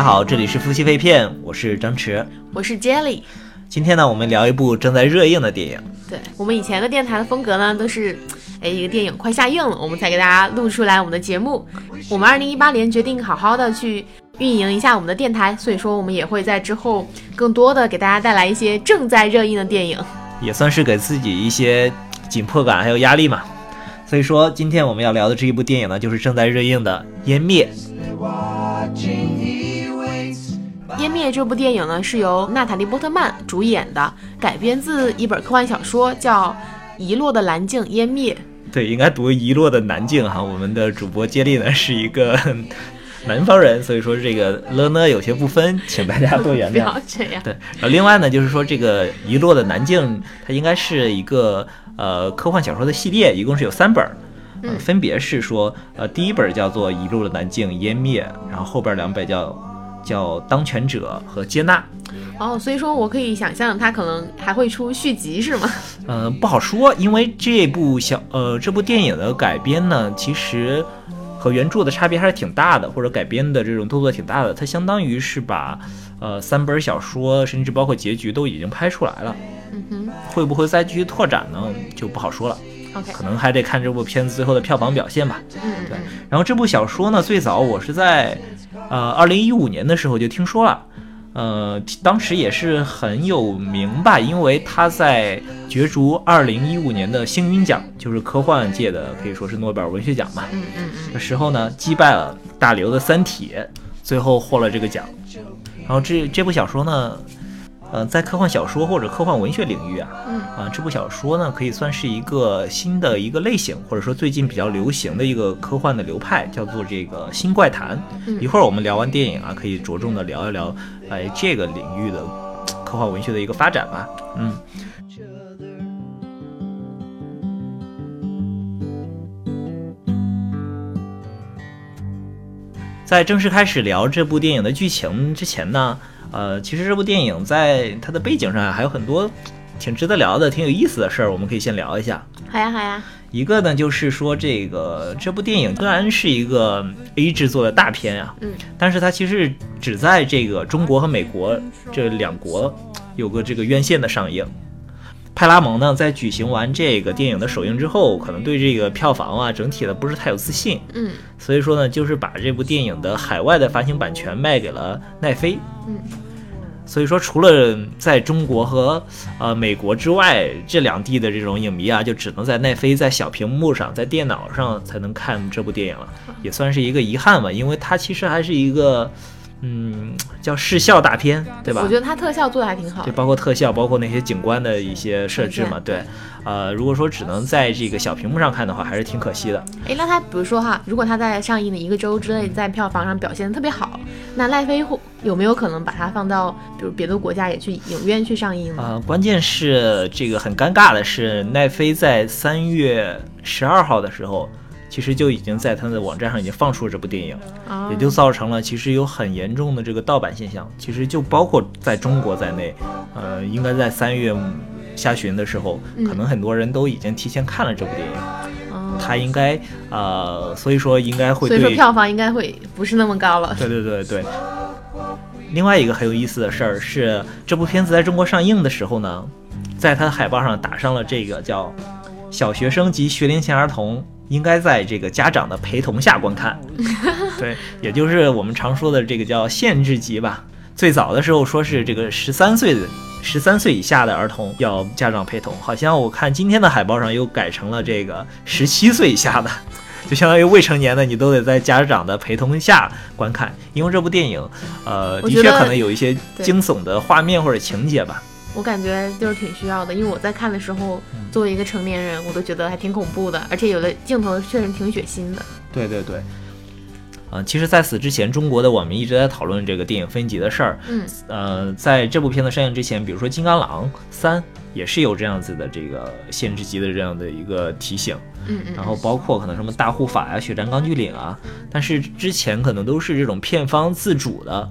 家好，这里是夫妻肺片，我是张弛。我是 Jelly。今天呢，我们聊一部正在热映的电影。对我们以前的电台的风格呢，都是，哎，一个电影快下映了，我们才给大家录出来我们的节目。我们二零一八年决定好好的去运营一下我们的电台，所以说我们也会在之后更多的给大家带来一些正在热映的电影。也算是给自己一些紧迫感还有压力嘛。所以说，今天我们要聊的这一部电影呢，就是正在热映的《湮灭》。湮灭》这部电影呢，是由娜塔莉波特曼主演的，改编自一本科幻小说，叫《遗落的蓝镜湮灭》。对，应该读遗落的南境哈。我们的主播接力呢是一个 南方人，所以说这个了呢有些不分，请大家多原不谅。要这样。对，然后另外呢，就是说这个遗落的南境，它应该是一个呃科幻小说的系列，一共是有三本分别是说，呃，第一本叫做《遗落的南境湮灭》，然后后边两本叫叫《当权者》和《接纳》。哦，所以说我可以想象它可能还会出续集，是吗？嗯、不好说，因为这部小呃这部电影的改编呢，其实和原著的差别还是挺大的，或者改编的这种动作挺大的。它相当于是把呃三本小说，甚至包括结局都已经拍出来了。嗯哼会不会再继续拓展呢？就不好说了，，OK，可能还得看这部片子最后的票房表现吧。嗯嗯对，然后这部小说呢，最早我是在呃二零一五年的时候就听说了，呃，当时也是很有名吧，因为他在角逐二零一五年的星云奖，就是科幻界的可以说是诺贝尔文学奖嘛。嗯嗯嗯，的时候呢，击败了大刘的《三体》，最后获了这个奖。然后这这部小说呢，呃，在科幻小说或者科幻文学领域啊，嗯啊，这部小说呢可以算是一个新的一个类型，或者说最近比较流行的一个科幻的流派，叫做这个新怪谈。嗯一会儿我们聊完电影啊，可以着重的聊一聊，哎，这个领域的科幻文学的一个发展吧。嗯，在正式开始聊这部电影的剧情之前呢，呃，其实这部电影在它的背景上还有很多挺值得聊的、挺有意思的事儿，我们可以先聊一下。好呀好呀，一个呢，就是说这个这部电影虽然是一个 A 制作的大片啊，嗯，但是它其实只在这个中国和美国这两国有个这个院线的上映。派拉蒙呢，在举行完这个电影的首映之后，可能对这个票房啊整体的不是太有自信，嗯。所以说呢，就是把这部电影的海外的发行版权卖给了奈飞。嗯，所以说除了在中国和呃美国之外，这两地的这种影迷啊，就只能在奈飞在小屏幕上，在电脑上才能看这部电影了，也算是一个遗憾吧，因为它其实还是一个嗯叫视效大片，对吧？我觉得它特效做的还挺好对，包括特效，包括那些景观的一些设置嘛，对，呃，如果说只能在这个小屏幕上看的话，还是挺可惜的。哎，那它比如说哈，如果它在上映的一个周之内在票房上表现的特别好，那奈飞会有没有可能把它放到比如别的国家也去影院去上映呢？呃，关键是这个很尴尬的是，奈飞在三月十二号的时候，其实就已经在他的网站上已经放出了这部电影，啊也就造成了其实有很严重的这个盗版现象。其实就包括在中国在内，呃，应该在三月下旬的时候，嗯可能很多人都已经提前看了这部电影，哦它应该呃，所以说应该会所以说对票房应该会不是那么高了。对对对对。另外一个很有意思的事儿是，这部片子在中国上映的时候呢，在它的海报上打上了这个叫“小学生及学龄前儿童应该在这个家长的陪同下观看”，对，也就是我们常说的这个叫限制级吧。最早的时候说是这个十三岁的十三岁以下的儿童要家长陪同，好像我看今天的海报上又改成了这个十七岁以下的。就相当于未成年的你都得在家长的陪同下观看，因为这部电影，呃，的确可能有一些惊悚的画面或者情节吧。我感觉就是挺需要的，因为我在看的时候，嗯作为一个成年人，我都觉得还挺恐怖的，而且有的镜头确实挺血腥的。对对对。嗯、其实，在此之前，中国的网民一直在讨论这个电影分级的事儿。嗯，呃，在这部片子上映之前，比如说《金刚狼三》也是有这样子的这个限制级的这样的一个提醒。嗯嗯，然后包括可能什么大护法呀、血战钢锯岭啊，但是之前可能都是这种片方自主的，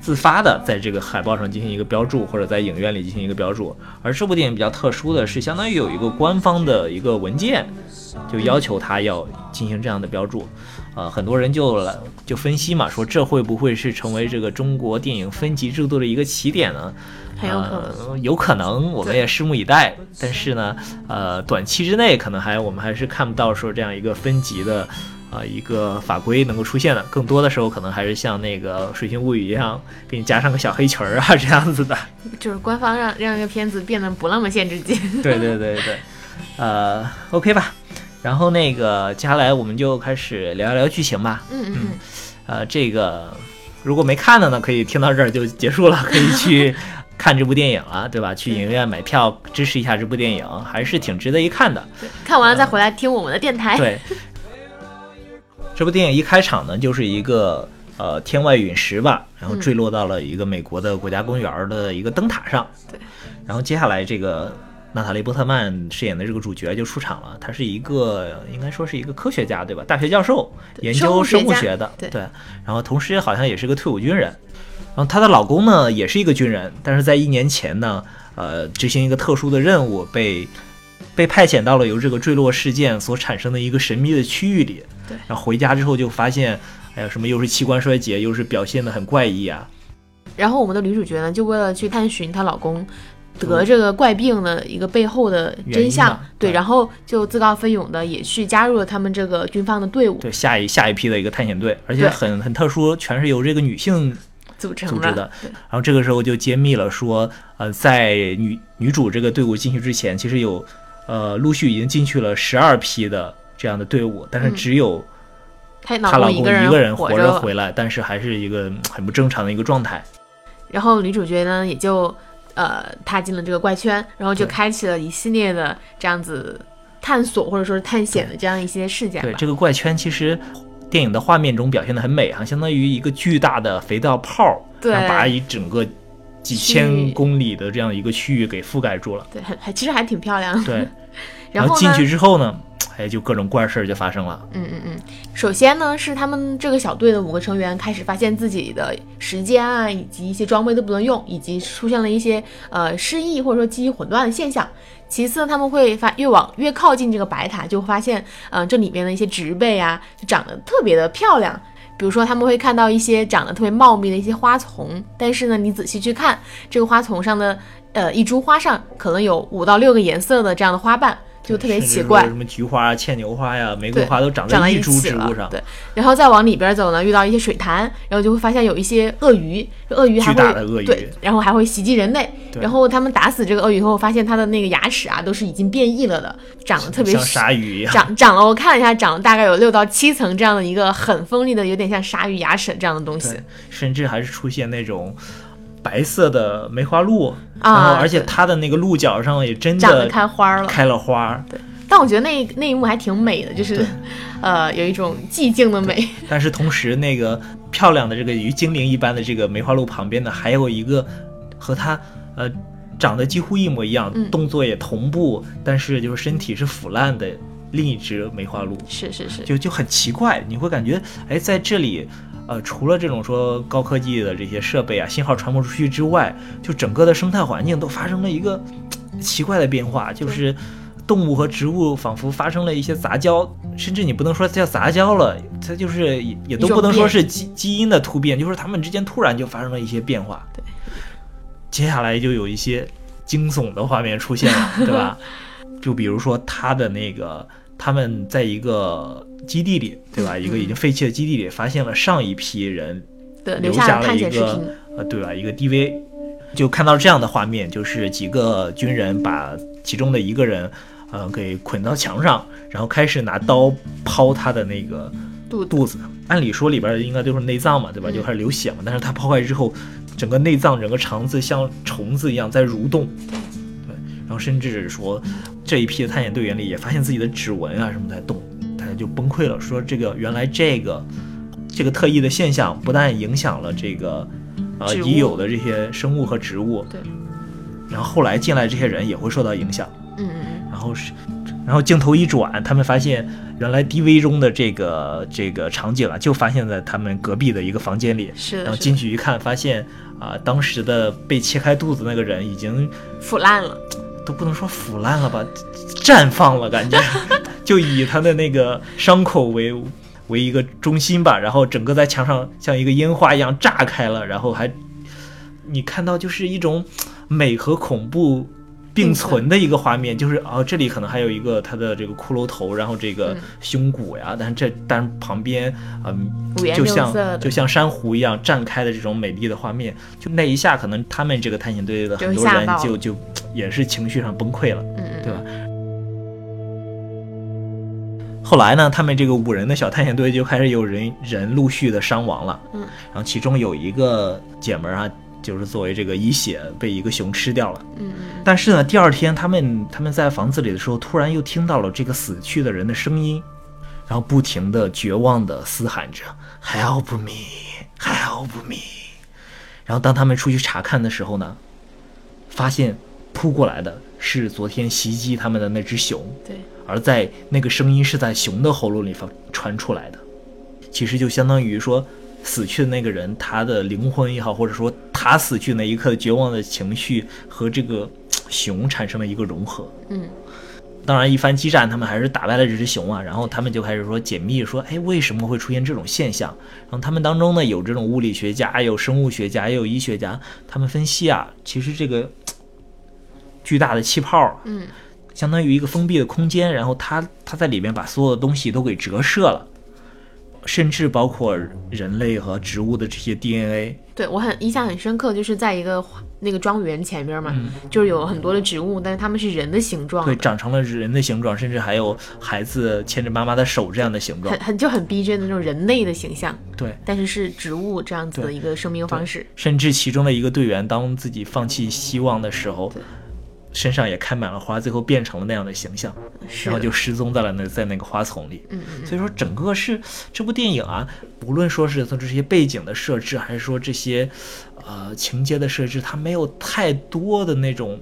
自发的在这个海报上进行一个标注，或者在影院里进行一个标注。而这部电影比较特殊的是，相当于有一个官方的一个文件，就要求他要进行这样的标注。呃，很多人就来就分析嘛，说这会不会是成为这个中国电影分级制度的一个起点呢？很有可能。呃，有可能，我们也拭目以待。但是呢，呃，短期之内可能还我们还是看不到说这样一个分级的。啊，一个法规能够出现的，更多的时候可能还是像那个《水星物语》一样，给你加上个小黑裙儿啊，这样子的。就是官方让让这个片子变得不那么限制级。对对对对，呃，OK 吧。然后那个接下来我们就开始聊一聊剧情吧。嗯嗯嗯。呃，这个如果没看的呢，可以听到这儿就结束了，可以去 看这部电影了，对吧？去影院买票支持一下这部电影，还是挺值得一看的。看完了再回来听我们的电台。对。这部电影一开场呢，就是一个呃天外陨石吧，然后坠落到了一个美国的国家公园的一个灯塔上。对，然后接下来这个娜塔莉波特曼饰演的这个主角就出场了，他是一个应该说是一个科学家对吧？大学教授，研究生物学的。对，然后同时好像也是个退伍军人。然后她的老公呢也是一个军人，但是在一年前呢，呃，执行一个特殊的任务被。被派遣到了由这个坠落事件所产生的一个神秘的区域里，对，然后回家之后就发现，哎呀，什么又是器官衰竭，又是表现的很怪异啊。然后我们的女主角呢，就为了去探寻她老公得这个怪病的一个背后的真相，对，然后就自告奋勇的也去加入了他们这个军方的队伍，对，下一下一批的一个探险队，而且很很特殊，全是由这个女性组成组织的。然后这个时候就揭秘了说，呃，在女女主这个队伍进去之前，其实有。呃，陆续已经进去了十二批的这样的队伍，但是只有她老公一个人活着回来，但是还是一个很不正常的一个状态。然后女主角呢，也就呃踏进了这个怪圈，然后就开启了一系列的这样子探索或者说是探险的这样一些事件。对这个怪圈，其实电影的画面中表现的很美哈，相当于一个巨大的肥皂泡，对，把一整个。几千公里的这样一个区域给覆盖住了，对，还还其实还挺漂亮。对，然后进去之后呢，哎，就各种怪事儿就发生了。嗯嗯嗯，首先呢，是他们这个小队的五个成员开始发现自己的时间啊，以及一些装备都不能用，以及出现了一些呃失忆或者说记忆混乱的现象。其次，他们会发越往越靠近这个白塔，就发现嗯这里面的一些植被啊，就长得特别的漂亮。比如说，他们会看到一些长得特别茂密的一些花丛，但是呢，你仔细去看这个花丛上的，呃，一株花上可能有五到六个颜色的这样的花瓣。就特别奇怪，什么菊花、牵牛花呀、玫瑰花都长在一株植物上。对，然后再往里边走呢，遇到一些水潭，然后就会发现有一些鳄鱼，鳄鱼还会对，然后还会袭击人类。然后他们打死这个鳄鱼后，发现它的那个牙齿啊都是已经变异了的，长得特别像鲨鱼一样。长长了，我看了一下，长了大概有六到七层这样的一个很锋利的，有点像鲨鱼牙齿这样的东西。甚至还是出现那种。白色的梅花鹿，然后而且它的那个鹿角上也真的开花了，开了花。对，但我觉得那那一幕还挺美的，就是，呃，有一种寂静的美。但是同时，那个漂亮的这个与精灵一般的这个梅花鹿旁边呢，还有一个和它呃长得几乎一模一样，动作也同步，但是就是身体是腐烂的另一只梅花鹿。是是是，就就很奇怪，你会感觉哎，在这里。呃，除了这种说高科技的这些设备啊，信号传播出去之外，就整个的生态环境都发生了一个奇怪的变化，就是动物和植物仿佛发生了一些杂交，甚至你不能说叫杂交了，它就是也也都不能说是基基因的突变，就是它们之间突然就发生了一些变化。对，接下来就有一些惊悚的画面出现了，对吧？就比如说他的那个，他们在一个。基地里，对吧？一个已经废弃的基地里，发现了上一批人留下了一个呃，对吧？一个 DV，就看到这样的画面，就是几个军人把其中的一个人，呃，给捆到墙上，然后开始拿刀剖他的那个肚肚子。按理说里边应该都是内脏嘛，对吧？就开始流血嘛。但是他剖开之后，整个内脏、整个肠子像虫子一样在蠕动，对。然后甚至说这一批的探险队员里也发现自己的指纹啊什么在动。大家就崩溃了，说这个原来这个这个特异的现象不但影响了这个呃已有的这些生物和植物，对，然后后来进来这些人也会受到影响，嗯嗯嗯，然后是然后镜头一转，他们发现原来 DV 中的这个这个场景啊，就发现在他们隔壁的一个房间里。是，然后进去一看，发现啊、当时的被切开肚子那个人已经腐烂了。都不能说腐烂了吧，绽放了，感觉 就以他的那个伤口为为一个中心吧，然后整个在墙上像一个烟花一样炸开了，然后还你看到就是一种美和恐怖。并存的一个画面，就是哦，这里可能还有一个他的这个骷髅头，然后这个嗯胸骨呀，但是这但是旁边嗯、就像就像珊瑚一样绽开的这种美丽的画面，就那一下，可能他们这个探险队的很多人就就也是情绪上崩溃了。对吧？后来呢，他们这个五人的小探险队就开始有人人陆续的伤亡了，嗯，然后其中有一个姐们儿啊，就是作为这个一血被一个熊吃掉了。嗯嗯但是呢，第二天他们他们在房子里的时候，突然又听到了这个死去的人的声音，然后不停的绝望的嘶喊着 “Help me, help me”。然后当他们出去查看的时候呢，发现扑过来的是昨天袭击他们的那只熊，对，而在那个声音是在熊的喉咙里发传出来的，其实就相当于说，死去的那个人他的灵魂也好，或者说他死去那一刻绝望的情绪和这个熊产生了一个融合。嗯当然，一番激战，他们还是打败了这只熊啊。然后他们就开始说解密，说，哎，为什么会出现这种现象？然后他们当中呢，有这种物理学家，有生物学家，也有医学家，他们分析啊，其实这个巨大的气泡啊，嗯。相当于一个封闭的空间，然后它它在里面把所有的东西都给折射了，甚至包括人类和植物的这些 DNA。对我很印象很深刻，就是在一个那个庄园前面嘛，嗯。就是有很多的植物，但是它们是人的形状。对，长成了人的形状，甚至还有孩子牵着妈妈的手这样的形状。很。很就很逼真的那种人类的形象，对，但是是植物这样子的一个生命方式。甚至其中的一个队员，当自己放弃希望的时候对，身上也开满了花，最后变成了那样的形象，然后就失踪在了那在那个花丛里。嗯嗯所以说，整个是这部电影啊，无论说是从这些背景的设置，还是说这些呃情节的设置，它没有太多的那种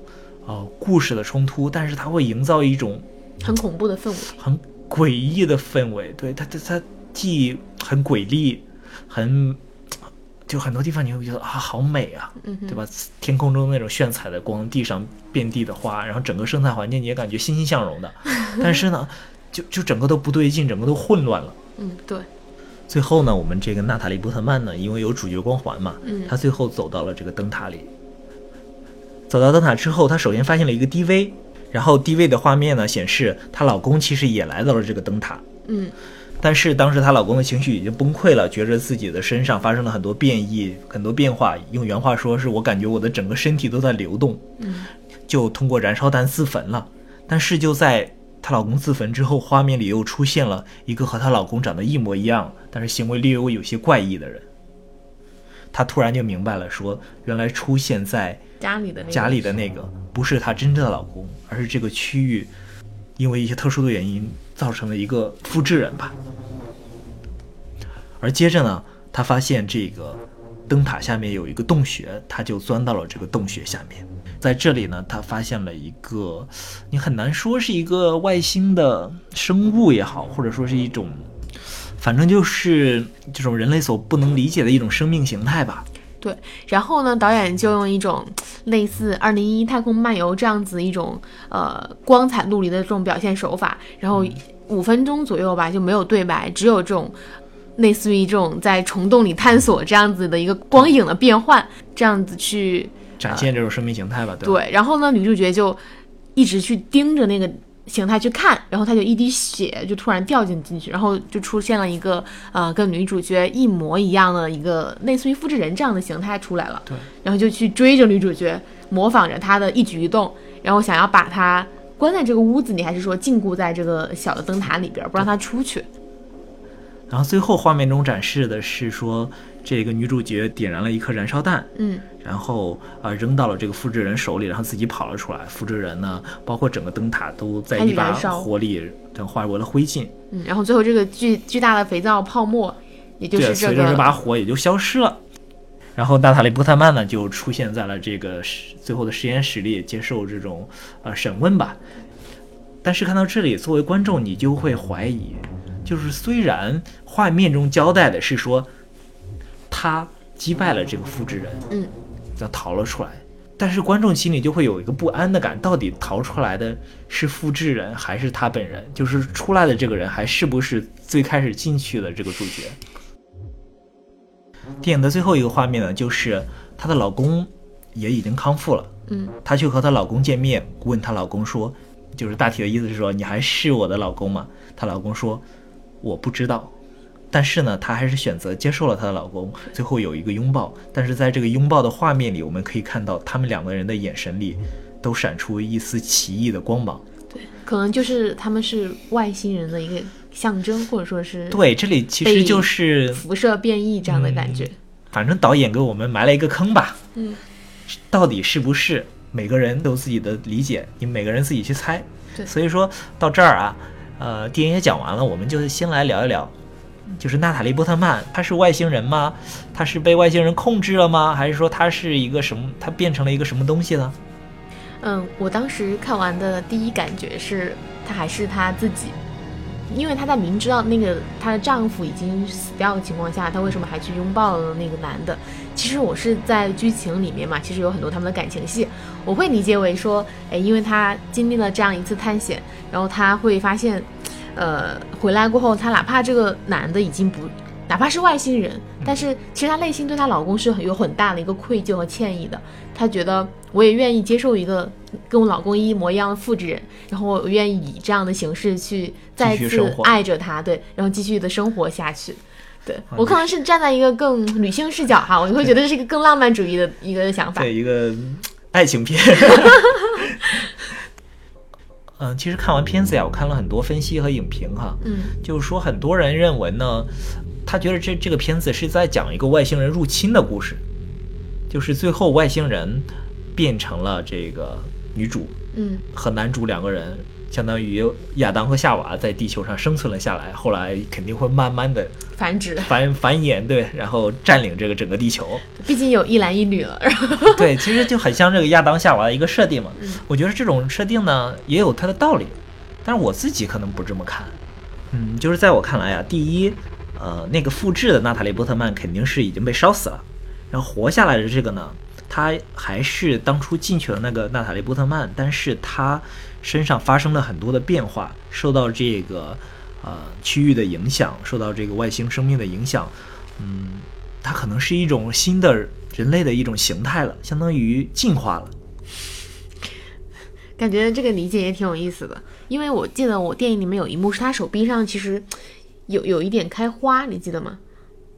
呃故事的冲突，但是它会营造一种嗯，很恐怖的氛围。很诡异的氛围。对它，它它既很诡异，很就很多地方你会觉得啊，好美啊，对吧？天空中那种炫彩的光，地上遍地的花，然后整个生态环境你也感觉欣欣向荣的。但是呢，就就整个都不对劲，整个都混乱了。嗯，对，最后呢，我们这个娜塔莉波特曼呢，因为有主角光环嘛，嗯她最后走到了这个灯塔里。走到灯塔之后，她首先发现了一个 DV，然后 DV 的画面呢显示她老公其实也来到了这个灯塔，嗯但是当时她老公的情绪已经崩溃了，觉着自己的身上发生了很多变异、很多变化。用原话说，是我感觉我的整个身体都在流动，嗯就通过燃烧弹自焚了。但是就在她老公自焚之后，画面里又出现了一个和她老公长得一模一样，但是行为略微有些怪异的人。她突然就明白了说原来出现在家里的家里的那个不是她真正的老公，而是这个区域因为一些特殊的原因造成了一个复制人吧。而接着呢，他发现这个灯塔下面有一个洞穴，他就钻到了这个洞穴下面。在这里呢，他发现了一个，你很难说是一个外星的生物也好，或者说是一种，反正就是这种人类所不能理解的一种生命形态吧。对，然后呢，导演就用一种类似《二零一一太空漫游》这样子一种呃光彩陆离的这种表现手法，然后五分钟左右吧就没有对白，只有这种类似于这种在虫洞里探索这样子的一个光影的变换，这样子去展现这种生命形态吧，对吧？对，然后呢，女主角就一直去盯着那个形态去看，然后他就一滴血就突然掉进进去，然后就出现了一个呃跟女主角一模一样的一个类似于复制人这样的形态出来了，对，然后就去追着女主角，模仿着她的一举一动，然后想要把她关在这个屋子里，还是说禁锢在这个小的灯塔里边，不让她出去。然后最后画面中展示的是说，这个女主角点燃了一颗燃烧弹，嗯然后啊、呃扔到了这个复制人手里，然后自己跑了出来。复制人呢，包括整个灯塔都在一把火里等化为了灰烬。嗯，然后最后这个巨巨大的肥皂泡沫，也就，是这随着这把火也就消失了。然后娜塔莉波特曼呢，就出现在了这个实最后的实验室里，接受这种呃审问吧。但是看到这里，作为观众，你就会怀疑，就是虽然画面中交代的是说他击败了这个复制人，嗯，要逃了出来，但是观众心里就会有一个不安的感，到底逃出来的是复制人还是他本人？就是出来的这个人还是不是最开始进去的这个主角？电影的最后一个画面呢，就是她的老公也已经康复了，嗯，她去和她老公见面，问她老公说，就是大体的意思是说，你还是我的老公吗？她老公说，我不知道。但是呢，她还是选择接受了她的老公，最后有一个拥抱。但是在这个拥抱的画面里，我们可以看到他们两个人的眼神里都闪出一丝奇异的光芒。对，可能就是他们是外星人的一个象征，或者说是对，这里其实就是，辐射变异这样的感觉。反正导演给我们埋了一个坑吧。嗯，到底是不是每个人都有自己的理解，你每个人自己去猜。对所以说到这儿啊，呃，电影也讲完了，我们就先来聊一聊，就是娜塔莉波特曼，她是外星人吗？她是被外星人控制了吗？还是说她是一个什么？她变成了一个什么东西呢？嗯，我当时看完的第一感觉是，她还是她自己，因为她在明知道那个她的丈夫已经死掉的情况下，她为什么还去拥抱了那个男的？其实我是在剧情里面嘛，其实有很多他们的感情戏，我会理解为说，哎，因为她经历了这样一次探险，然后她会发现，呃，回来过后，她哪怕这个男的已经不。哪怕是外星人，但是其实她内心对她老公是很有很大的一个愧疚和歉意的。她觉得我也愿意接受一个跟我老公一模一样的复制人，然后我愿意以这样的形式去再次爱着他，对，然后继续的生活下去。对啊我可能是站在一个更女性视角哈，我就会觉得这是一个更浪漫主义的一个想法。对，一个 爱情片。嗯，其实看完片子呀，我看了很多分析和影评哈，嗯就是说很多人认为呢，他觉得这这个片子是在讲一个外星人入侵的故事，就是最后外星人变成了这个女主嗯和男主两个人，相当于亚当和夏娃在地球上生存了下来，后来肯定会慢慢的繁殖，繁繁衍，对，然后占领这个整个地球。毕竟有一男一女了。然后对，其实就很像这个亚当夏娃的一个设定嘛。嗯我觉得这种设定呢也有它的道理，但是我自己可能不这么看。嗯，就是在我看来啊，第一，呃，那个复制的娜塔莉波特曼肯定是已经被烧死了，然后活下来的这个呢，他还是当初进去了那个娜塔莉波特曼，但是他身上发生了很多的变化，受到这个呃区域的影响，受到这个外星生命的影响，嗯，它可能是一种新的人类的一种形态了，相当于进化了。感觉这个理解也挺有意思的，因为我记得我电影里面有一幕是他手臂上其实有有一点开花，你记得吗？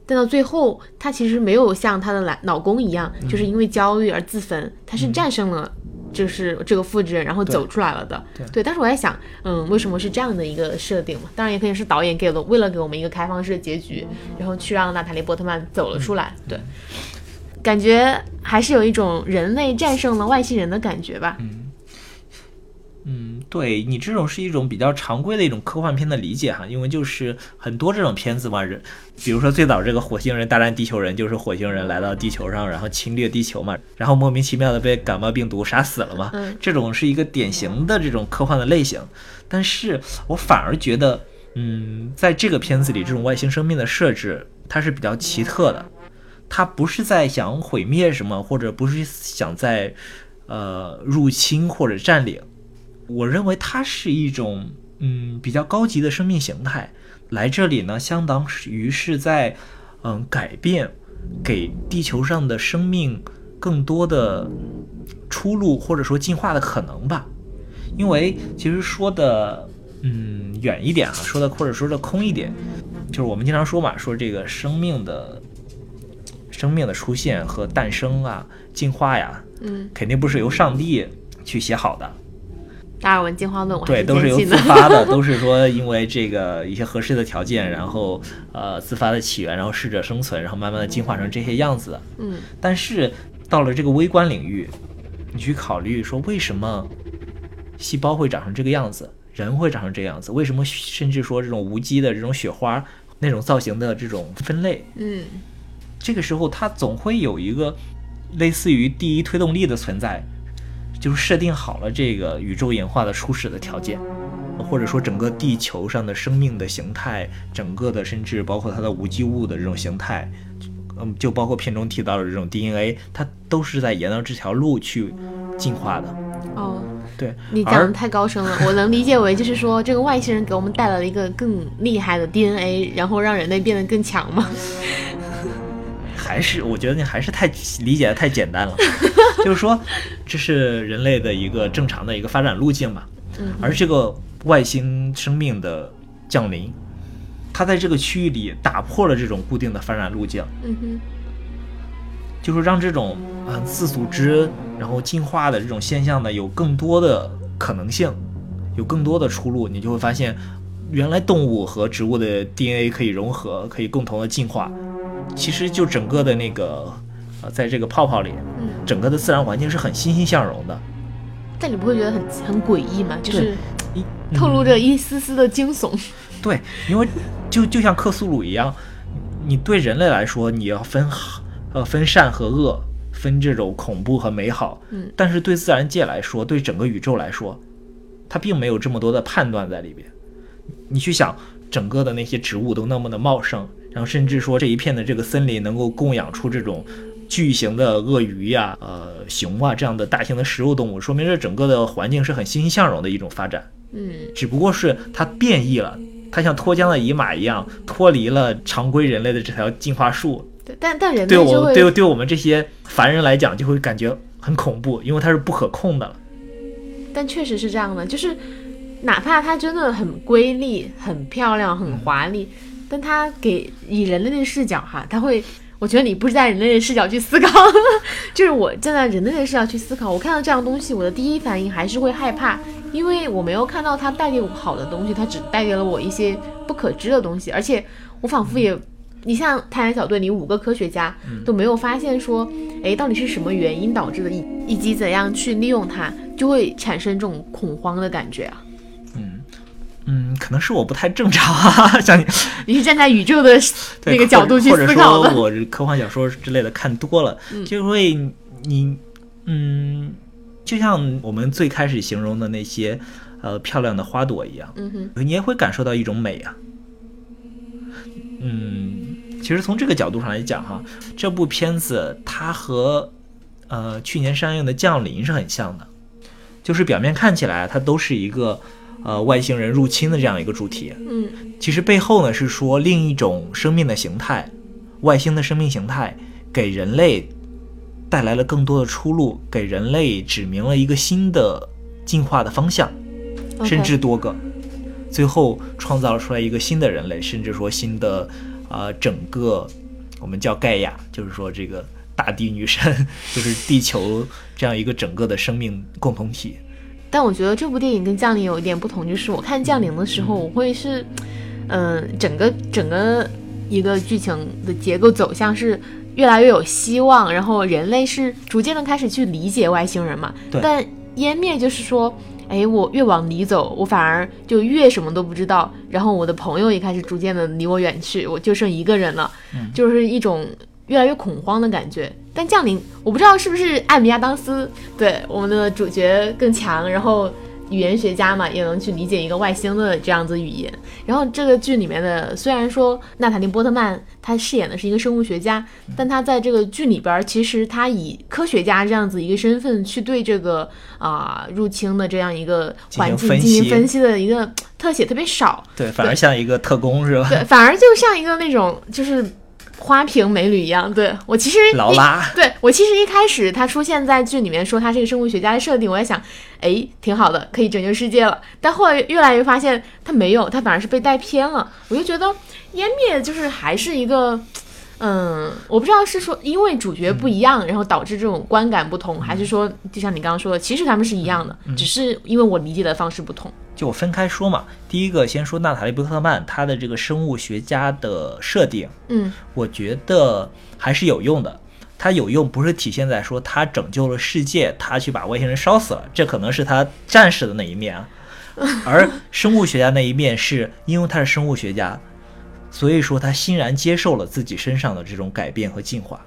但到最后，她其实没有像她的老老公一样，就是因为焦虑而自焚，她是战胜了，就是这个复制人，然后走出来了的。对但是我在想，嗯，为什么是这样的一个设定嘛？当然也可以是导演给了，为了给我们一个开放式的结局，然后去让娜塔莉波特曼走了出来。对，感觉还是有一种人类战胜了外星人的感觉吧。嗯，对你这种是一种比较常规的一种科幻片的理解哈，因为就是很多这种片子嘛，人比如说最早这个火星人大战地球人，就是火星人来到地球上，然后侵略地球嘛，然后莫名其妙的被感冒病毒杀死了嘛，嗯这种是一个典型的这种科幻的类型。但是我反而觉得，嗯，在这个片子里，这种外星生命的设置它是比较奇特的，它不是在想毁灭什么，或者不是想在呃入侵或者占领。我认为它是一种嗯比较高级的生命形态，来这里呢，相当于是在嗯改变，给地球上的生命更多的出路或者说进化的可能吧。因为其实说的嗯远一点啊，说的或者说的空一点，就是我们经常说嘛，说这个生命的生命的出现和诞生啊、进化呀，嗯，肯定不是由上帝去写好的。达尔文进化论我还对，都是由自。发的，都是说因为这个一些合适的条件，然后呃自发的起源，然后适者生存，然后慢慢的进化成这些样子。嗯但是到了这个微观领域，你去考虑说为什么细胞会长成这个样子，人会长成这个样子，为什么甚至说这种无机的这种雪花那种造型的这种分类，嗯这个时候它总会有一个类似于第一推动力的存在，就是设定好了这个宇宙演化的初始的条件。或者说整个地球上的生命的形态，整个的甚至包括它的无机物的这种形态，嗯，就包括片中提到的这种 DNA，它都是在沿着这条路去进化的。哦，对，你讲的太高深了，我能理解为就是说，这个外星人给我们带来了一个更厉害的 DNA，然后让人类变得更强嘛。还是我觉得你还是太理解的太简单了，就是说这是人类的一个正常的一个发展路径嘛。嗯。而这个外星生命的降临，它在这个区域里打破了这种固定的发展路径，嗯哼，就是让这种嗯、呃自组织然后进化的这种现象呢有更多的可能性，有更多的出路，你就会发现，原来动物和植物的 DNA 可以融合，可以共同的进化。其实就整个的那个呃，在这个泡泡里，嗯，整个的自然环境是很欣欣向荣的。但你不会觉得很很诡异吗？就是一透露着一丝丝的惊悚。对，因为就就像克苏鲁一样，你对人类来说，你要分好呃分善和恶，分这种恐怖和美好。嗯但是对自然界来说，对整个宇宙来说，它并没有这么多的判断在里边。你去想，整个的那些植物都那么的茂盛，然后甚至说这一片的这个森林能够供养出这种巨型的鳄鱼呀、呃熊啊这样的大型的食肉动物，说明这整个的环境是很欣欣向荣的一种发展。嗯只不过是它变异了，它像脱缰的野马一样脱离了常规人类的这条进化树。对，但但人对我对对我们这些凡人来讲，就会感觉很恐怖，因为它是不可控的了。但确实是这样的，就是哪怕它真的很瑰丽、很漂亮、很华丽，但他给以人类的视角哈，他会，我觉得你不是在人类的视角去思考，就是我站在人类的视角去思考，我看到这样东西，我的第一反应还是会害怕，因为我没有看到它带给我好的东西，它只带给了我一些不可知的东西，而且我仿佛也。你像太阳小队里五个科学家都没有发现说，哎，到底是什么原因导致的，以以及怎样去利用它，就会产生这种恐慌的感觉啊。嗯，可能是我不太正常啊，像你你是站在宇宙的那个角度去思考的。或者说我是科幻小说之类的看多了，嗯就会你嗯，就像我们最开始形容的那些呃漂亮的花朵一样，嗯哼，你也会感受到一种美啊。嗯，其实从这个角度上来讲哈，这部片子它和呃去年上映的《降临》是很像的，就是表面看起来它都是一个呃外星人入侵的这样一个主题，嗯其实背后呢是说另一种生命的形态，外星的生命形态给人类带来了更多的出路，给人类指明了一个新的进化的方向。甚至多个，最后创造出来一个新的人类，甚至说新的啊、呃整个我们叫盖亚，就是说这个大地女神，就是地球这样一个整个的生命共同体。但我觉得这部电影跟《降临》有一点不同，就是我看《降临》的时候，我会是，嗯、整个整个一个剧情的结构走向是越来越有希望，然后人类是逐渐的开始去理解外星人嘛。对但湮灭就是说，哎，我越往里走，我反而就越什么都不知道，然后我的朋友也开始逐渐的离我远去，我就剩一个人了，就是一种越来越恐慌的感觉。但降临，我不知道是不是艾米亚当斯对我们的主角更强，然后语言学家嘛，也能去理解一个外星的这样子语言。然后这个剧里面的，虽然说娜塔莉波特曼她饰演的是一个生物学家，但她在这个剧里边儿，其实她以科学家这样子一个身份去对这个啊、入侵的这样一个环境进行分析的一个特写特别少。对，反而像一个特工是吧？对，反而就像一个那种就是花瓶美女一样。对我其实一劳拉，对我其实一开始他出现在剧里面说他是一个生物学家的设定，我也想，哎，挺好的，可以拯救世界了。但后来越来越发现他没有，他反而是被带偏了。我就觉得湮灭就是还是一个。嗯，我不知道是说因为主角不一样，然后导致这种观感不同，还是说就像你刚刚说的，其实他们是一样的，只是因为我理解的方式不同。就我分开说嘛。第一个先说娜塔莉波特曼她的这个生物学家的设定，嗯我觉得还是有用的。它有用不是体现在说他拯救了世界，他去把外星人烧死了，这可能是他战士的那一面啊。而生物学家那一面是因为他是生物学家，所以说他欣然接受了自己身上的这种改变和进化，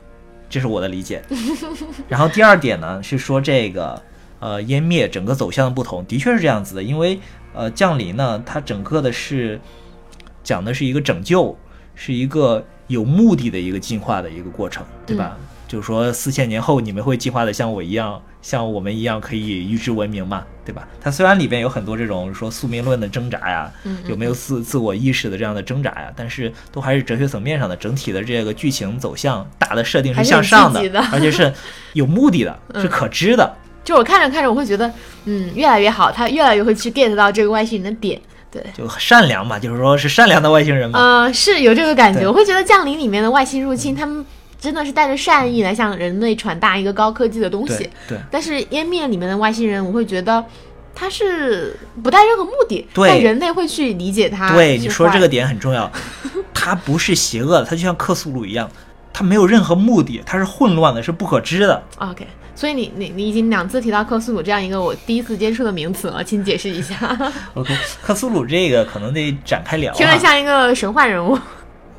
这是我的理解。然后第二点呢是说这个呃湮灭整个走向的不同，的确是这样子的，因为呃，降临呢，它整个的是讲的是一个拯救，是一个有目的的一个进化的一个过程，对吧？就是说四千年后你们会进化的像我一样，像我们一样可以预知文明嘛，对吧？它虽然里边有很多这种说宿命论的挣扎呀，嗯有没有自自我意识的这样的挣扎呀，但是都还是哲学层面上的，整体的这个剧情走向大的设定是向上的 而且是有目的的，嗯是可知的。就我看着看着，我会觉得，嗯，越来越好，他越来越会去 get 到这个外星人的点。对，就善良嘛，就是说是善良的外星人嘛。呃，是有这个感觉。我会觉得《降临》里面的外星入侵，他们真的是带着善意来向人类传达一个高科技的东西对。对但是《湮灭》里面的外星人，我会觉得他是不带任何目的，对但人类会去理解他。对，你说这个点很重要，他不是邪恶的，它就像克苏鲁一样，他没有任何目的，他是混乱的，是不可知的。OK，所以你你你已经两次提到克苏鲁这样一个我第一次接触的名词了，请解释一下。OK，克苏鲁这个可能得展开聊、啊。听着像一个神话人物。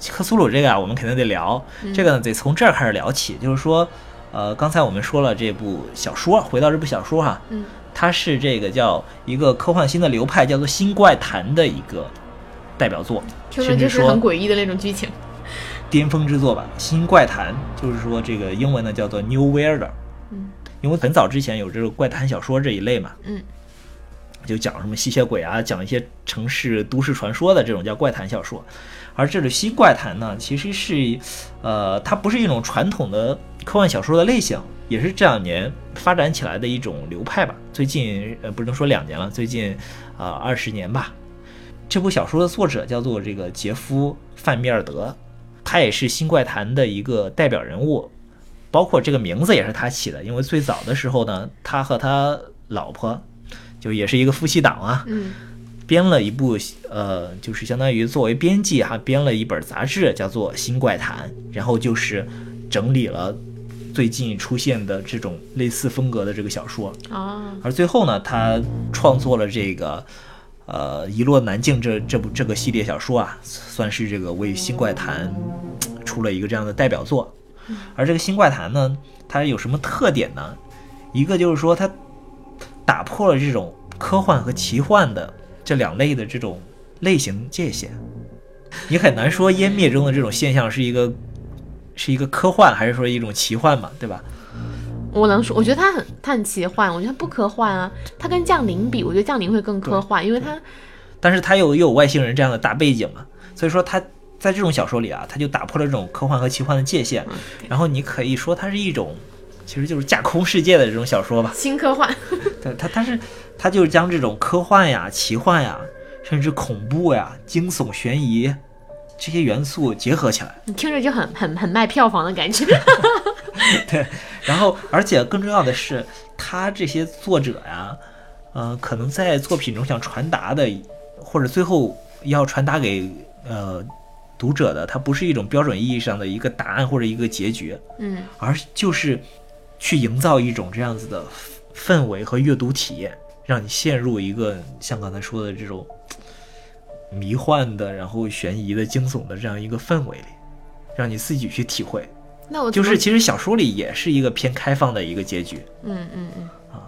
克苏鲁这个啊，我们肯定得聊。这个呢，得从这儿开始聊起。就是说，呃，刚才我们说了这部小说，回到这部小说哈，嗯，它是这个叫一个科幻新的流派，叫做新怪谈的一个代表作，听着就是很诡异的那种剧情。巅峰之作吧。新怪谈就是说这个英文呢叫做 New Weird，嗯，因为很早之前有这个怪谈小说这一类嘛，嗯，就讲什么吸血鬼啊，讲一些城市都市传说的这种叫怪谈小说。而这种新怪谈呢，其实是，呃，它不是一种传统的科幻小说的类型，也是这两年发展起来的一种流派吧。最近呃，不能说两年了，最近啊二十年吧。这部小说的作者叫做这个杰夫·范米尔德，他也是新怪谈的一个代表人物，包括这个名字也是他起的，因为最早的时候呢，他和他老婆就也是一个夫妻档啊，嗯编了一部呃，就是相当于作为编辑哈，编了一本杂志，叫做《新怪谈》，然后就是整理了最近出现的这种类似风格的这个小说，啊，而最后呢，他创作了这个呃《一落难境》这这部这个系列小说啊，算是这个为新怪谈出了一个这样的代表作。而这个新怪谈呢，它有什么特点呢？一个就是说它打破了这种科幻和奇幻的这两类的这种类型界限。你很难说湮灭中的这种现象是一个是一个科幻，还是说一种奇幻嘛，对吧？我能说，我觉得它很它很奇幻，我觉得它不科幻啊。它跟降临比，我觉得降临会更科幻，因为它但是它又又有外星人这样的大背景嘛，所以说它在这种小说里啊，它就打破了这种科幻和奇幻的界限。然后你可以说它是一种，其实就是架空世界的这种小说吧。新科幻。对它，它是他就是将这种科幻呀、奇幻呀，甚至恐怖呀、惊悚、悬疑这些元素结合起来。你听着就很很很卖票房的感觉。对，然后而且更重要的是，他这些作者呀，呃，可能在作品中想传达的，或者最后要传达给呃读者的，它不是一种标准意义上的一个答案或者一个结局，嗯而就是去营造一种这样子的氛围和阅读体验，让你陷入一个像刚才说的这种迷幻的，然后悬疑的、惊悚的这样一个氛围里，让你自己去体会。那我就是其实小说里也是一个偏开放的一个结局，嗯嗯嗯，啊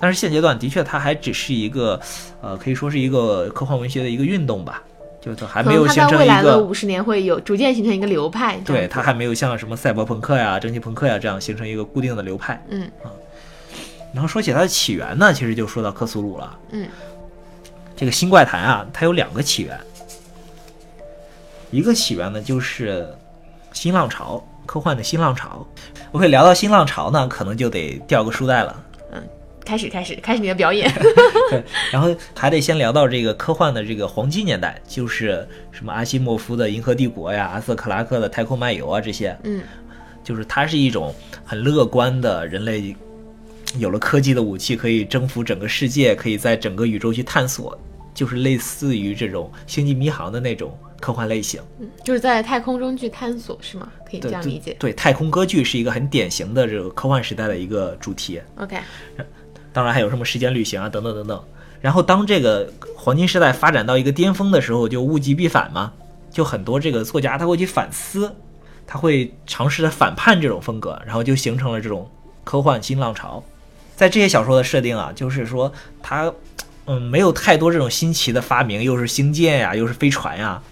但是现阶段的确它还只是一个，呃，可以说是一个科幻文学的一个运动吧，就它还没有形成一个，来的五十年会有逐渐形成一个流派。对，它还没有像什么赛博朋克呀、蒸汽朋克呀这样形成一个固定的流派。嗯然后说起它的起源呢，其实就说到克苏鲁了。嗯这个新怪谈啊，它有两个起源，一个起源呢就是新浪潮，科幻的新浪潮。我会聊到新浪潮呢，可能就得掉个书袋了。嗯开始开始开始你的表演。对，然后还得先聊到这个科幻的这个黄金年代，就是什么阿西莫夫的《银河帝国》呀、阿瑟克拉克的《太空漫游》啊这些，嗯就是它是一种很乐观的人类有了科技的武器，可以征服整个世界，可以在整个宇宙去探索，就是类似于这种星际迷航的那种科幻类型。嗯，就是在太空中去探索是吗？可以这样理解。对，太空歌剧是一个很典型的这个科幻时代的一个主题。OK，当然还有什么时间旅行啊，等等等等。然后当这个黄金时代发展到一个巅峰的时候，就物极必反嘛，就很多这个作家他会去反思，他会尝试着反叛这种风格，然后就形成了这种科幻新浪潮。在这些小说的设定啊，就是说它嗯，没有太多这种新奇的发明，又是星舰呀，又是飞船呀，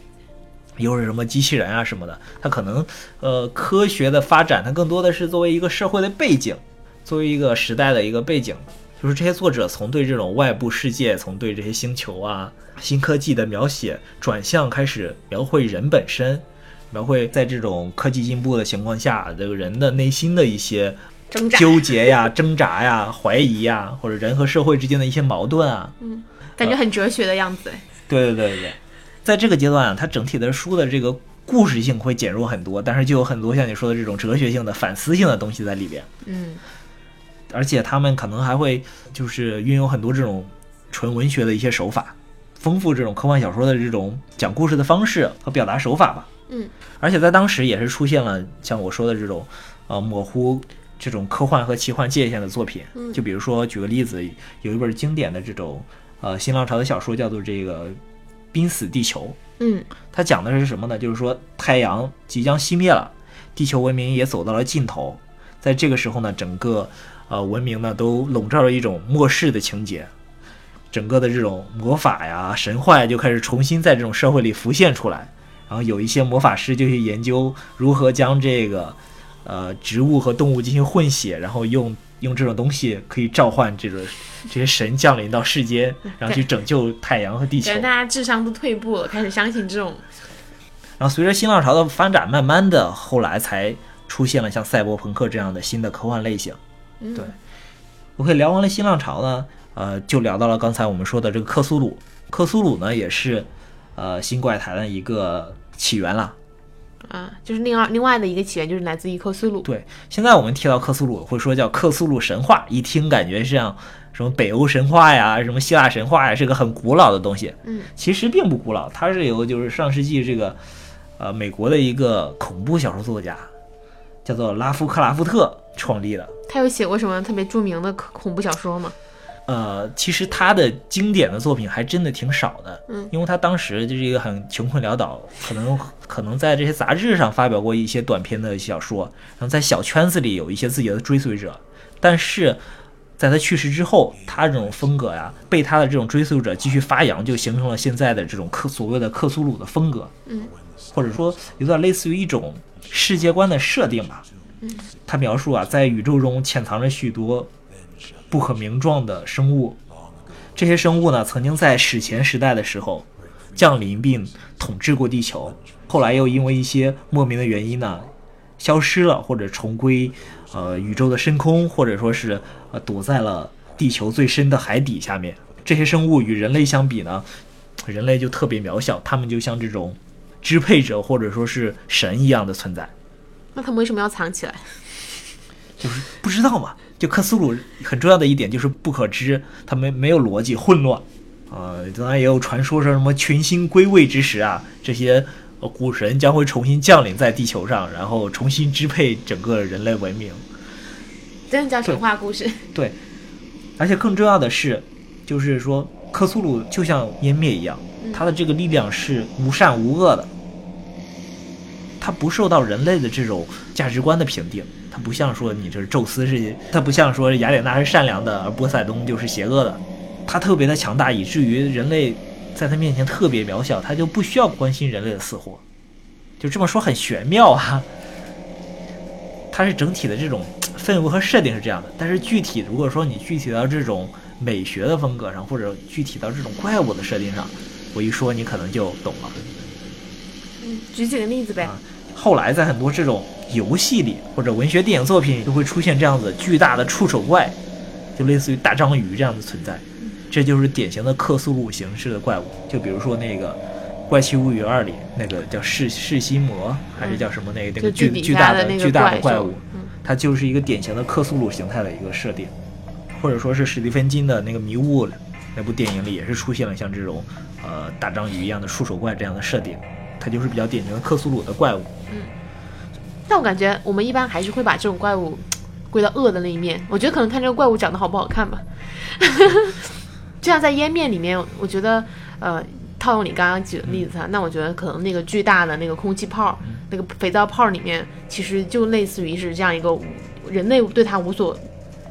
又是什么机器人啊什么的。它可能呃科学的发展，它更多的是作为一个社会的背景，作为一个时代的一个背景。就是这些作者从对这种外部世界，从对这些星球啊、新科技的描写，转向开始描绘人本身，描绘在这种科技进步的情况下，这个人的内心的一些挣扎，纠结呀、挣扎呀、怀疑呀，或者人和社会之间的一些矛盾啊。嗯感觉很哲学的样子。对对对对，在这个阶段啊，它整体的书的这个故事性会减弱很多，但是就有很多像你说的这种哲学性的、反思性的东西在里边。嗯而且他们可能还会就是运用很多这种纯文学的一些手法，丰富这种科幻小说的这种讲故事的方式和表达手法吧。嗯，而且在当时也是出现了像我说的这种呃模糊这种科幻和奇幻界限的作品。嗯就比如说举个例子，有一本经典的这种呃新浪潮的小说叫做这个《濒死地球》。嗯它讲的是什么呢？就是说太阳即将熄灭了，地球文明也走到了尽头。在这个时候呢，整个呃文明呢都笼罩着一种末世的情节，整个的这种魔法呀、神话呀就开始重新在这种社会里浮现出来。然后有一些魔法师就去研究如何将这个呃植物和动物进行混血，然后用用这种东西可以召唤这个这些神降临到世间，然后去拯救太阳和地球感觉。大家智商都退步了，开始相信这种。然后随着新浪潮的发展，慢慢的后来才出现了像赛博朋克这样的新的科幻类型。嗯对 OK，聊完了新浪潮呢，呃，就聊到了刚才我们说的这个克苏鲁。克苏鲁呢，也是呃新怪谈的一个起源了。啊，就是另外另外的一个起源，就是来自于克苏鲁。对，现在我们提到克苏鲁，会说叫克苏鲁神话，一听感觉像什么北欧神话呀，什么希腊神话呀，是个很古老的东西。嗯，其实并不古老，它是由就是上世纪这个呃美国的一个恐怖小说作家，叫做拉夫克拉夫特创立的。他有写过什么特别著名的恐恐怖小说吗？呃，其实他的经典的作品还真的挺少的，嗯，因为他当时就是一个很穷困潦倒，可能可能在这些杂志上发表过一些短篇的小说，然后在小圈子里有一些自己的追随者，但是在他去世之后，他这种风格呀，被他的这种追随者继续发扬，就形成了现在的这种克所谓的克苏鲁的风格，嗯，或者说有点类似于一种世界观的设定吧，嗯，他描述啊，在宇宙中潜藏着许多不可名状的生物。这些生物呢，曾经在史前时代的时候降临并统治过地球，后来又因为一些莫名的原因呢，消失了，或者重归呃宇宙的深空，或者说是呃躲在了地球最深的海底下面。这些生物与人类相比呢，人类就特别渺小，他们就像这种支配者或者说是神一样的存在。那他们为什么要藏起来？就是不知道嘛。就克苏鲁很重要的一点就是不可知，它没没有逻辑，混乱。呃，当然也有传说说什么群星归位之时啊，这些呃古神将会重新降临在地球上，然后重新支配整个人类文明。真的叫神话故事。对，而且更重要的是，就是说克苏鲁就像湮灭一样，它的这个力量是无善无恶的，它不受到人类的这种价值观的评定。它不像说你这是宙斯是，它不像说雅典娜是善良的，而波塞冬就是邪恶的。它特别的强大，以至于人类在它面前特别渺小，它就不需要关心人类的死活。就这么说很玄妙啊。它是整体的这种氛围和设定是这样的，但是具体如果说你具体到这种美学的风格上，或者具体到这种怪物的设定上，我一说你可能就懂了。嗯，举几个例子呗。啊后来在很多这种游戏里或者文学电影作品里，都会出现这样子巨大的触手怪，就类似于大章鱼这样的存在。这就是典型的克苏鲁形式的怪物。就比如说那个《怪奇物语二》里那个叫噬噬心魔，还是叫什么那个那个巨巨大的巨大的怪物，嗯它就是一个典型的克苏鲁形态的一个设定，或者说是史蒂芬金的那个《迷雾》那部电影里也是出现了像这种呃大章鱼一样的触手怪这样的设定，它就是比较典型的克苏鲁的怪物。嗯但我感觉我们一般还是会把这种怪物归到恶的那一面。我觉得可能看这个怪物长得好不好看吧。就像在湮灭里面，我觉得呃，套用你刚刚举的例子啊，那我觉得可能那个巨大的那个空气泡，那个肥皂泡里面，其实就类似于是这样一个无人类对它无所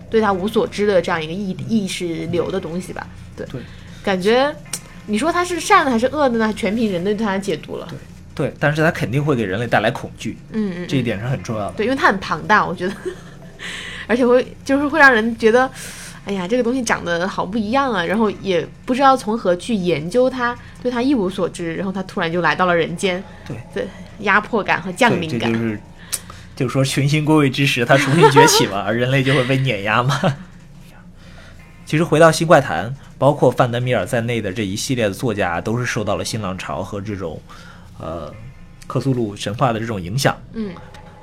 对它无所知的这样一个意意识流的东西吧。对，对感觉你说它是善的还是恶的呢？全凭人类对它的解读了。对，对但是它肯定会给人类带来恐惧，嗯嗯，这一点是很重要的。对，因为它很庞大，我觉得，而且会就是会让人觉得，哎呀，这个东西长得好不一样啊，然后也不知道从何去研究它，对它一无所知，然后它突然就来到了人间，对对，压迫感和降，临感，这就是，就是说群星归位之时，它重新崛起嘛，而人类就会被碾压嘛。其实回到新怪谈，包括范德米尔在内的这一系列的作家，都是受到了新浪潮和这种，呃，克苏鲁神话的这种影响，嗯。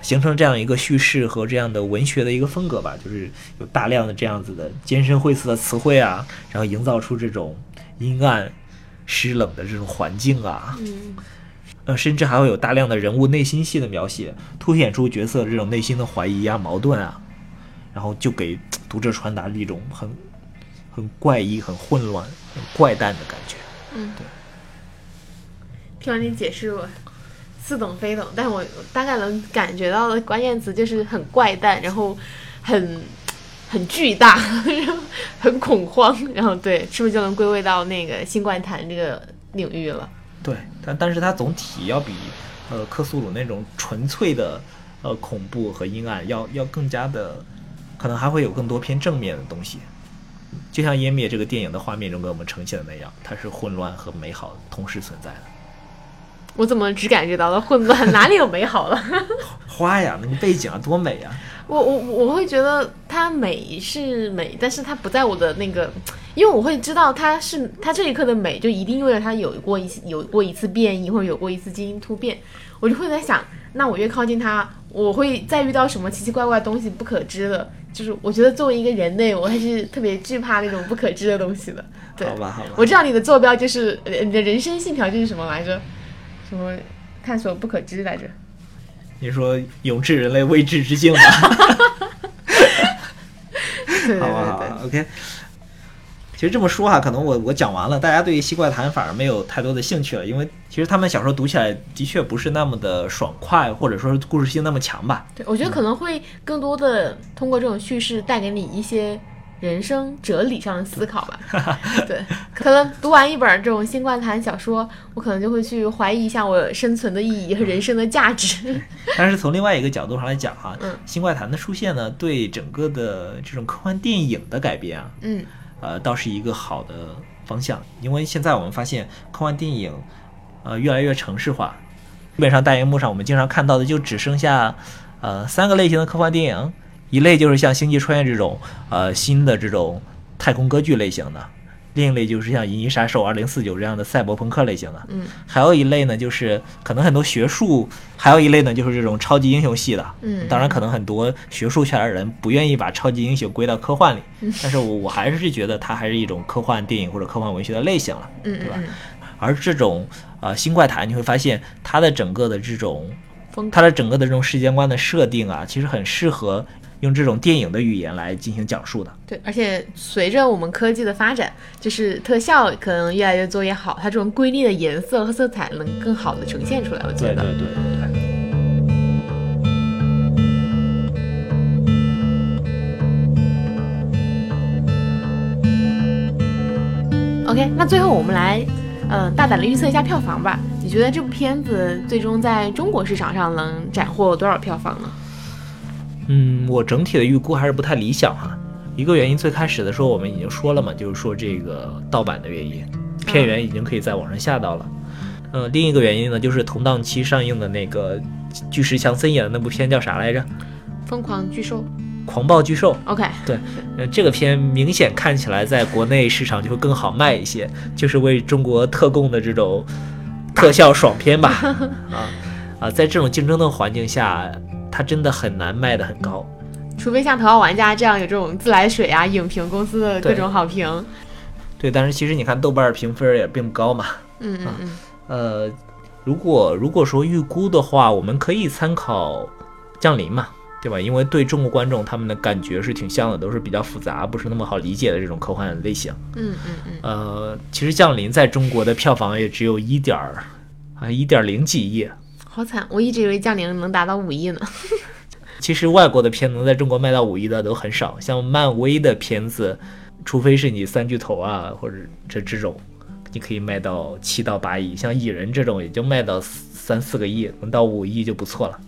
形成这样一个叙事和这样的文学的一个风格吧，就是有大量的这样子的艰深晦涩的词汇啊，然后营造出这种阴暗、湿冷的这种环境啊，嗯。呃，甚至还会有大量的人物内心戏的描写，凸显出角色这种内心的怀疑啊、矛盾啊，然后就给读者传达了一种很很怪异、很混乱、很怪诞的感觉。嗯，对听完你解释我。似懂非懂，但我我大概能感觉到的关键词就是很怪诞，然后很很巨大，然后很恐慌，然后对，是不是就能归位到那个新怪谈这个领域了？对，但但是它总体要比呃克苏鲁那种纯粹的呃恐怖和阴暗要要更加的，可能还会有更多偏正面的东西。就像《湮灭》这个电影的画面中给我们呈现的那样，它是混乱和美好同时存在的。我怎么只感觉到了混乱？哪里有美好了？花呀，那个背景啊，多美 呀！我我我会觉得它美是美，但是它不在我的那个，因为我会知道它是它这一刻的美，就一定意味着它有过一次有过一次变异，或者有过一次基因突变。我就会在想，那我越靠近它，我会再遇到什么奇奇怪怪的东西，不可知的。就是我觉得作为一个人类，我还是特别惧怕那种不可知的东西的。对，好吧，好吧。我知道你的坐标就是呃你的人生信条就是什么来着？什么探索不可知来着？你说永志人类未知之境吧？对对好吧，好对吧，OK。其实这么说哈，可能我我讲完了，大家对于新怪谈反而没有太多的兴趣了，因为其实他们小说读起来的确不是那么的爽快，或者说是故事性那么强吧。对，我觉得可能会更多的通过这种叙事带给你一些人生哲理上的思考吧。对，可能读完一本这种新怪谈小说，我可能就会去怀疑一下我生存的意义和人生的价值。但是从另外一个角度上来讲哈，嗯新怪谈的出现呢，对整个的这种科幻电影的改编啊，嗯呃，倒是一个好的方向，因为现在我们发现科幻电影，呃，越来越城市化，基本上大荧幕上我们经常看到的就只剩下，呃，三个类型的科幻电影，一类就是像《星际穿越》这种，呃，新的这种太空歌剧类型的，另一类就是像《银翼杀手2049》这样的赛博朋克类型的，嗯。还有一类呢就是可能很多学术，还有一类呢就是这种超级英雄系的，嗯，当然，可能很多学术圈的人不愿意把超级英雄归到科幻里，但是我我还是觉得它还是一种科幻电影或者科幻文学的类型了。嗯对吧？嗯嗯。嗯，而这种呃新怪谈，你会发现它的整个的这种它的整个的这种世界观的设定啊，其实很适合用这种电影的语言来进行讲述的。对，而且随着我们科技的发展，就是特效可能越来越做越好，它这种瑰丽的颜色和色彩能更好的呈现出来。我觉得，对对对。OK，那最后我们来，嗯、大胆的预测一下票房吧。你觉得这部片子最终在中国市场上能斩获多少票房呢？嗯，我整体的预估还是不太理想哈。一个原因，最开始的时候我们已经说了嘛，就是说这个盗版的原因，片源已经可以在网上下到了。呃，另一个原因呢，就是同档期上映的那个巨石强森演的那部片叫啥来着？《疯狂巨兽狂暴巨兽》。，OK，对，呃，这个片明显看起来在国内市场就会更好卖一些，就是为中国特供的这种特效爽片吧。啊啊，在这种竞争的环境下，它真的很难卖得很高。除非像《头号玩家》这样有这种自来水啊、影评公司的各种好评。对，但是其实你看豆瓣儿评分也并不高嘛。嗯嗯嗯，呃，如果如果说预估的话，我们可以参考《降临》嘛，对吧？因为对中国观众他们的感觉是挺像的，都是比较复杂，不是那么好理解的这种科幻类型。嗯嗯嗯，呃，其实《降临》在中国的票房也只有一点儿啊一点零几亿。好惨！我一直以为《降临》能达到五亿呢。其实外国的片能在中国卖到五亿的都很少，像漫威的片子，除非是你三巨头啊，或者这这种，你可以卖到七到八亿。像蚁人这种，也就卖到三四个亿，能到五亿就不错了。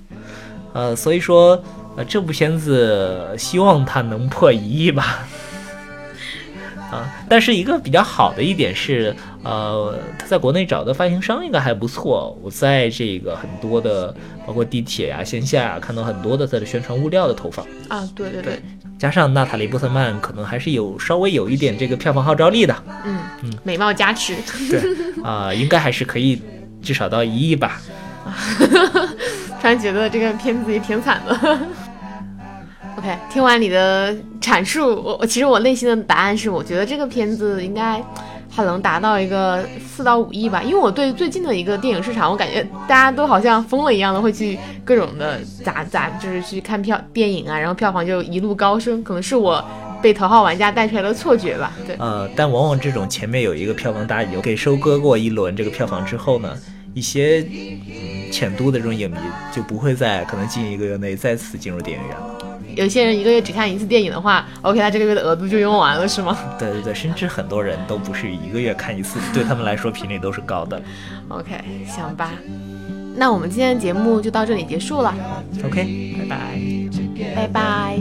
呃，所以说，呃，这部片子希望它能破一亿吧。啊，但是一个比较好的一点是，呃，他在国内找的发行商应该还不错。我在这个很多的，包括地铁呀、线下啊，看到很多的他的宣传物料的投放。啊，对对对，加上娜塔莉波特曼可能还是有稍微有一点这个票房号召力的，嗯嗯，美貌加持，对，啊、应该还是可以至少到一亿吧。突然觉得这个片子也挺惨的。OK，听完你的阐述，我我其实我内心的答案是，我觉得这个片子应该它能达到一个四到五亿吧，因为我对最近的一个电影市场，我感觉大家都好像疯了一样的会去各种的砸砸，就是去看票电影啊，然后票房就一路高升，可能是我被头号玩家带出来的错觉吧。对，呃，但往往这种前面有一个票房大牛给收割过一轮这个票房之后呢，一些嗯浅度的这种影迷就不会在可能近一个月内再次进入电影院了。有些人一个月只看一次电影的话，OK，他这个月的额度就用完了，是吗对对对，甚至很多人都不是一个月看一次，对他们来说频率都是高的。？OK，行吧。那我们今天的节目就到这里结束了，OK，拜拜。拜拜。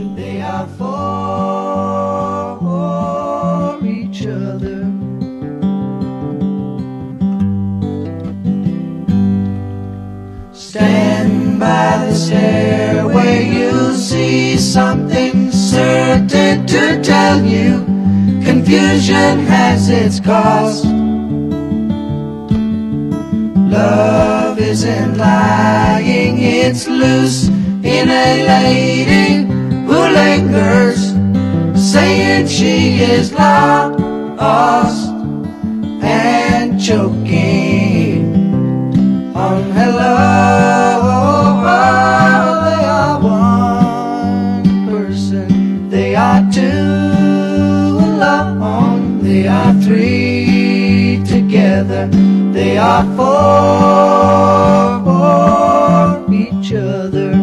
They by the stairway, you'll see something certain to tell you. Confusion has its cost. Love isn't lying, it's loose in a lady who lingers, saying she is lost and choking on hello. They three together, they are four for each other.